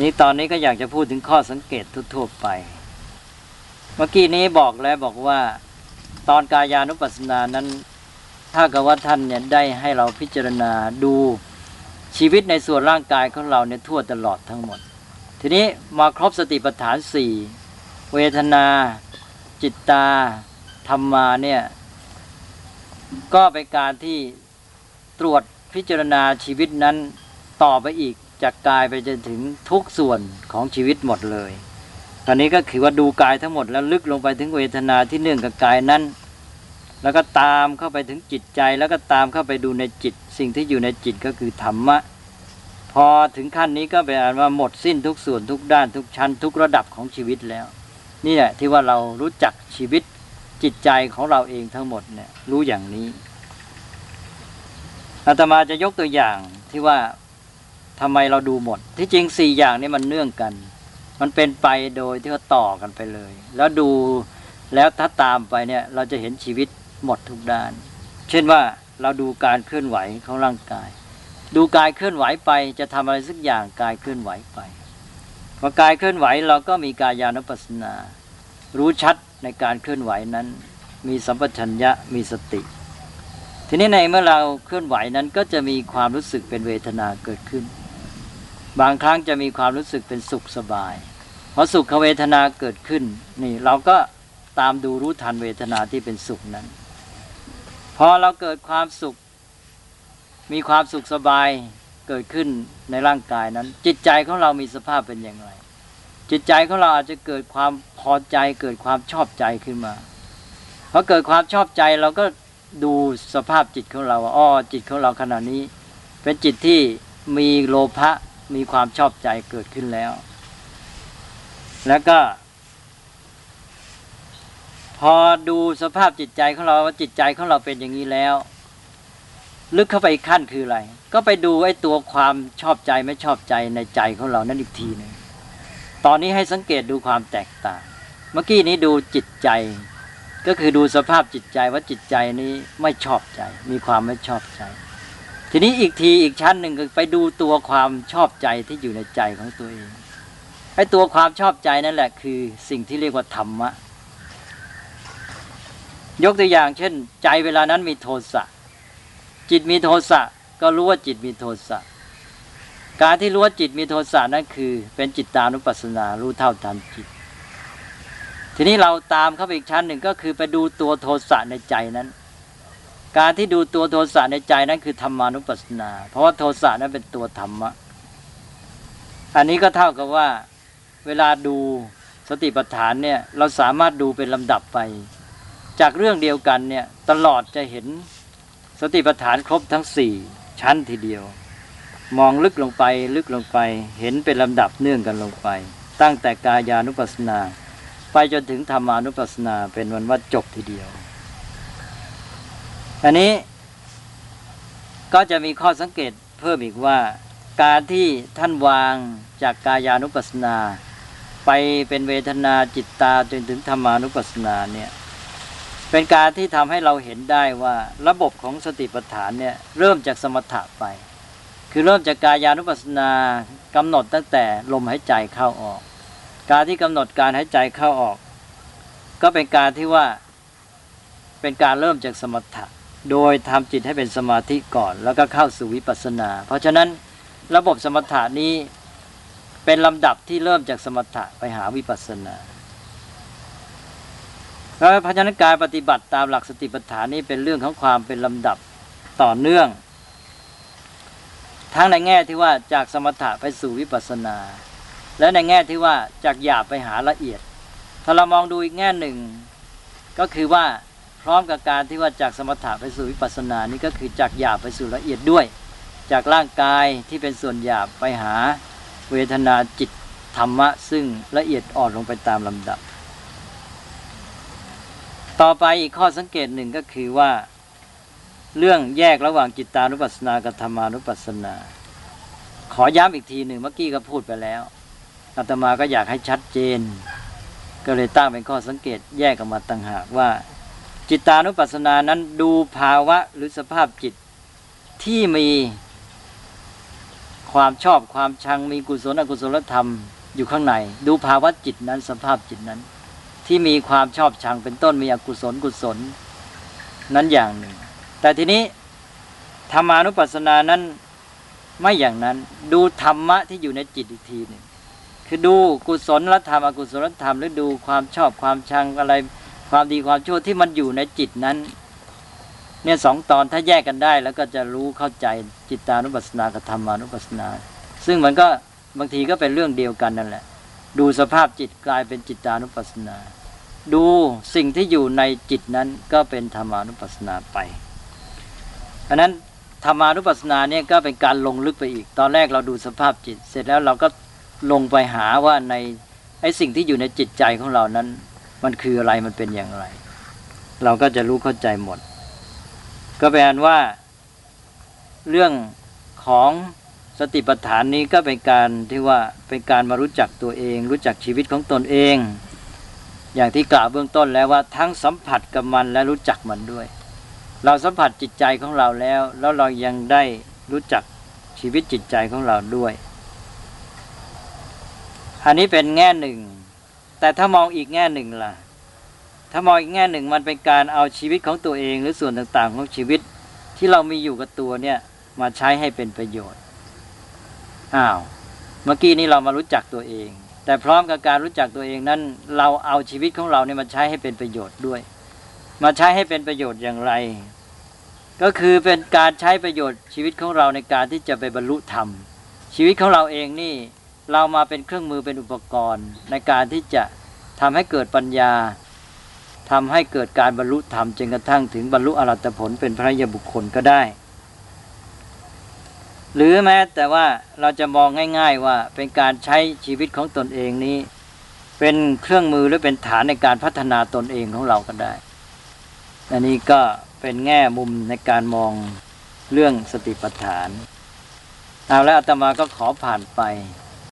นี้ตอนนี้ก็อยากจะพูดถึงข้อสังเกตทั่วๆไป เมื่อกี้นี้บอกแล้วบอกว่า ตอนกายานุปัสสนานั้น ถ้ากับว่าท่านเนี่ยได้ให้เราพิจารณาดูชีวิตในส่วนร่างกายของเราเนี่ยทั่วตลอดทั้งหมด ทีนี้มาครบสติปัฏฐานสี่เวทนา จิตตา ธรรมาเนี่ยก็เป็นการที่ตรวจพิจารณาชีวิตนั้นต่อไปอีก จากกายไปจนถึงทุกส่วนของชีวิตหมดเลย ตอนนี้ก็คือว่าดูกายทั้งหมดแล้วลึกลงไปถึงเวทนาที่เนื่องกับกายนั้น แล้วก็ตามเข้าไปถึงจิตใจ แล้วก็ตามเข้าไปดูในจิต สิ่งที่อยู่ในจิตก็คือธรรมะ พอถึงขั้นนี้ก็เป็นอันว่าหมดสิ้นทุกส่วนทุกด้านทุกชั้น ทุกระดับของชีวิตแล้ว นี่แหละที่ว่าเรารู้จักชีวิตจิตใจของเราเองทั้งหมดเนี่ยรู้อย่างนี้อาตมาจะยกตัวอย่างที่ว่า ทำไมเราดูหมด ที่จริงสี่อย่างนี้มันเนื่องกัน มันเป็นไปโดยที่ว่าต่อกันไปเลย แล้วดูแล้วถ้าตามไปเนี่ยเราจะเห็นชีวิตหมดทุกด้าน เช่นว่าเราดูการเคลื่อนไหวของร่างกาย ดูกายเคลื่อนไหวไปจะทำอะไรสักอย่างกายเคลื่อนไหวไปพอกายเคลื่อนไหวเราก็มีกายานุปัสสนา รู้ชัดในการเคลื่อนไหวนั้น มีสัมปชัญญะมีสติ ทีนี้ในเมื่อเราเคลื่อนไหวนั้นก็จะมีความรู้สึกเป็นเวทนาเกิดขึ้น บางครั้งจะมีความรู้สึกเป็นสุขสบายพอสุขเวทนาเกิดขึ้น นี่เราก็ตามดูรู้ทันเวทนาที่เป็นสุขนั้น พอเราเกิดความสุข มีความสุขสบายเกิดขึ้นในร่างกายนั้น จิตใจของเรามีสภาพเป็นอย่างไร จิตใจของเราอาจจะเกิดความพอใจ เกิดความชอบใจขึ้นมาพอเกิดความชอบใจเราก็ดูสภาพจิตของเราว่าอ๋อจิตของเราขณะนี้ เป็นจิตที่มีโลภะ มีความชอบใจเกิดขึ้นแล้ว แล้วก็ พอดูสภาพจิตใจของเราว่าจิตใจของเราเป็นอย่างนี้แล้ว ลึกเข้าไปอีกขั้นคืออะไร ก็ไปดูไอ้ตัวความชอบใจไม่ชอบใจในใจของเรานั่นอีกทีหนึ่งตอนนี้ให้สังเกตดูความแตกต่าง เมื่อกี้นี้ดูจิตใจ ก็คือดูสภาพจิตใจว่าจิตใจนี้ไม่ชอบใจ มีความไม่ชอบใจ ทีนี้อีกทีอีกชั้นหนึ่งก็ไปดูตัวความชอบใจที่อยู่ในใจของตัวเองไอ้ตัวความชอบใจนั่นแหละ คือสิ่งที่เรียกว่าธรรมะ ยกตัวอย่าง เช่น ใจเวลานั้นมีโทสะจิตมีโทสะก็รู้ว่าจิตมีโทสะการที่รู้ว่าจิตมีโทสะนั่นคือ เป็นจิตตานุปัสสนารู้เท่าทันจิต ทีนี้เราตามเข้าไปอีกชั้นหนึ่งก็คือไปดูตัวโทสะในใจนั้น การที่ดูตัวโทสะในใจนั้นคือธรรมานุปัสสนา เพราะว่าโทสะนั้นเป็นตัวธรรมะ อันนี้ก็เท่ากับว่า เวลาดูสติปัฏฐานเนี่ยเราสามารถดูเป็นลำดับไป จากเรื่องเดียวกันเนี่ยตลอดจะเห็นสติปัฏฐานครบทั้งสี่ชั้นทีเดียว มองลึกลงไปลึกลงไปเห็นเป็นลำดับเนื่องกันลงไป ตั้งแต่กายานุปัสสนา ไปจนถึงธรรมานุปัสสนาเป็นวันว่าจบทีเดียว อันนี้ก็จะมีข้อสังเกตเพิ่มอีกว่า การที่ท่านวางจากกายานุปัสสนา ไปเป็นเวทนาจิตตาจนถึงธรรมานุปัสสนาเนี่ยเป็นการที่ทำให้เราเห็นได้ว่าระบบของสติปัฏฐานเนี่ยเริ่มจากสมถะไป คือเริ่มจากกายานุปัสสนากำหนดตั้งแต่ลมหายใจเข้าออก การที่กำหนดการหายใจเข้าออก ก็เป็นการที่ว่าเป็นการเริ่มจากสมถะ โดยทำจิตให้เป็นสมาธิก่อน แล้วก็เข้าสู่วิปัสสนา เพราะฉะนั้นระบบสมถะนี้เป็นลำดับที่เริ่มจากสมถะไปหาวิปัสสนาแล้วพยัญการปฏิบัติตามหลักสติปัฏฐานนี้เป็นเรื่องของความเป็นลำดับต่อเนื่อง ทั้งในแง่ที่ว่าจากสมถะไปสู่วิปัสสนา และในแง่ที่ว่าจากหยาบไปหาละเอียด ถ้าเรามองดูอีกแง่หนึ่ง ก็คือว่า ร้อมกับการที่ว่าจากสมถะไปสู่วิปัสสนานี้ก็คือจากหยาบไปสู่ละเอียดด้วย จากร่างกายที่เป็นส่วนหยาบไปหาเวทนาจิตธรรมะ ซึ่งละเอียดอ่อนลงไปตามลำดับ ต่อไปอีกข้อสังเกตหนึ่งก็คือว่า เรื่องแยกระหว่างจิตตานุปัสสนากับธรรมานุปัสสนา ขอย้ำอีกทีหนึ่งเมื่อกี้ก็พูดไปแล้วอาตมาก็อยากให้ชัดเจน ก็เลยตั้งเป็นข้อสังเกตแยกออกมาต่างหากว่า จิตานุปัสสนานั้นดูภาวะหรือสภาพจิตที่มีความชอบความชังมีกุศลอกุศลธรรมอยู่ข้างใน ดูภาวะจิตนั้นสภาพจิตนั้น ที่มีความชอบชังเป็นต้นมีอกุศลกุศล นั้นอย่างหนึ่ง แต่ทีนี้ธรรมานุปัสสนานั้นไม่อย่างนั้นดูธรรมะที่อยู่ในจิตอีกทีหนึ่งคือดูกุศลธรรมอกุศลธรรมหรือดูความชอบความชังอะไร ความดีความชั่วที่มันอยู่ในจิตนั้น เนี่ยสองตอนถ้าแยกกันได้ แล้วก็จะรู้เข้าใจจิตานุปัสสนากับธรรมานุปัสสนา ซึ่งมันก็บางทีก็เป็นเรื่องเดียวกันนั่นแหละ ดูสภาพจิตกลายเป็นจิตานุปัสสนา ดูสิ่งที่อยู่ในจิตนั้นก็เป็นธรรมานุปัสสนาไปอันนั้นธรรมานุปัสสนาเนี่ยก็เป็นการลงลึกไปอีก ตอนแรกเราดูสภาพจิต เสร็จแล้วเราก็ลงไปหาว่าในไอ้สิ่งที่อยู่ในจิตใจของเรานั้น มันคืออะไรมันเป็นอย่างไร เราก็จะรู้เข้าใจหมด ก็แปลว่า เรื่องของสติปัฏฐานนี้ก็เป็นการที่ว่าเป็นการมารู้จักตัวเอง รู้จักชีวิตของตนเอง อย่างที่กล่าวเบื้องต้นแล้วว่าทั้งสัมผัสกับมันและรู้จักมันด้วย เราสัมผัสจิตใจของเราแล้ว แล้วเรายังได้รู้จักชีวิตจิตใจของเราด้วย อันนี้เป็นแง่หนึ่ง แต่ถ้ามองอีกแง่หนึ่งล่ะ ถ้ามองอีกแง่หนึ่งมันเป็นการเอาชีวิตของตัวเองหรือส่วนต่างๆของชีวิตที่เรามีอยู่กับตัวเนี่ยมาใช้ให้เป็นประโยชน์ อ้าว เมื่อกี้นี้เรามารู้จักตัวเอง แต่พร้อมกับการรู้จักตัวเองนั้น เราเอาชีวิตของเราเนี่ยมาใช้ให้เป็นประโยชน์ด้วย มาใช้ให้เป็นประโยชน์อย่างไร ก็คือเป็นการใช้ประโยชน์ชีวิตของเราในการที่จะไปบรรลุธรรม ชีวิตของเราเองนี่ เรามาเป็นเครื่องมือเป็นอุปกรณ์ ในการที่จะทำให้เกิดปัญญาทำให้เกิดการบรรลุธรรมจนกระทั่งถึงบรรลุอรัตผลเป็นพระยาบุคคลก็ได้ หรือแม้แต่ว่าเราจะมองง่าย ๆว่าเป็นการใช้ชีวิตของตนเองนี้ เป็นเครื่องมือหรือเป็นฐานในการพัฒนาตนเองของเราก็ได้อันนี้ก็เป็นแง่มุมในการมองเรื่องสติปัฏฐาน เอาแล้วอาตมาก็ขอผ่านไป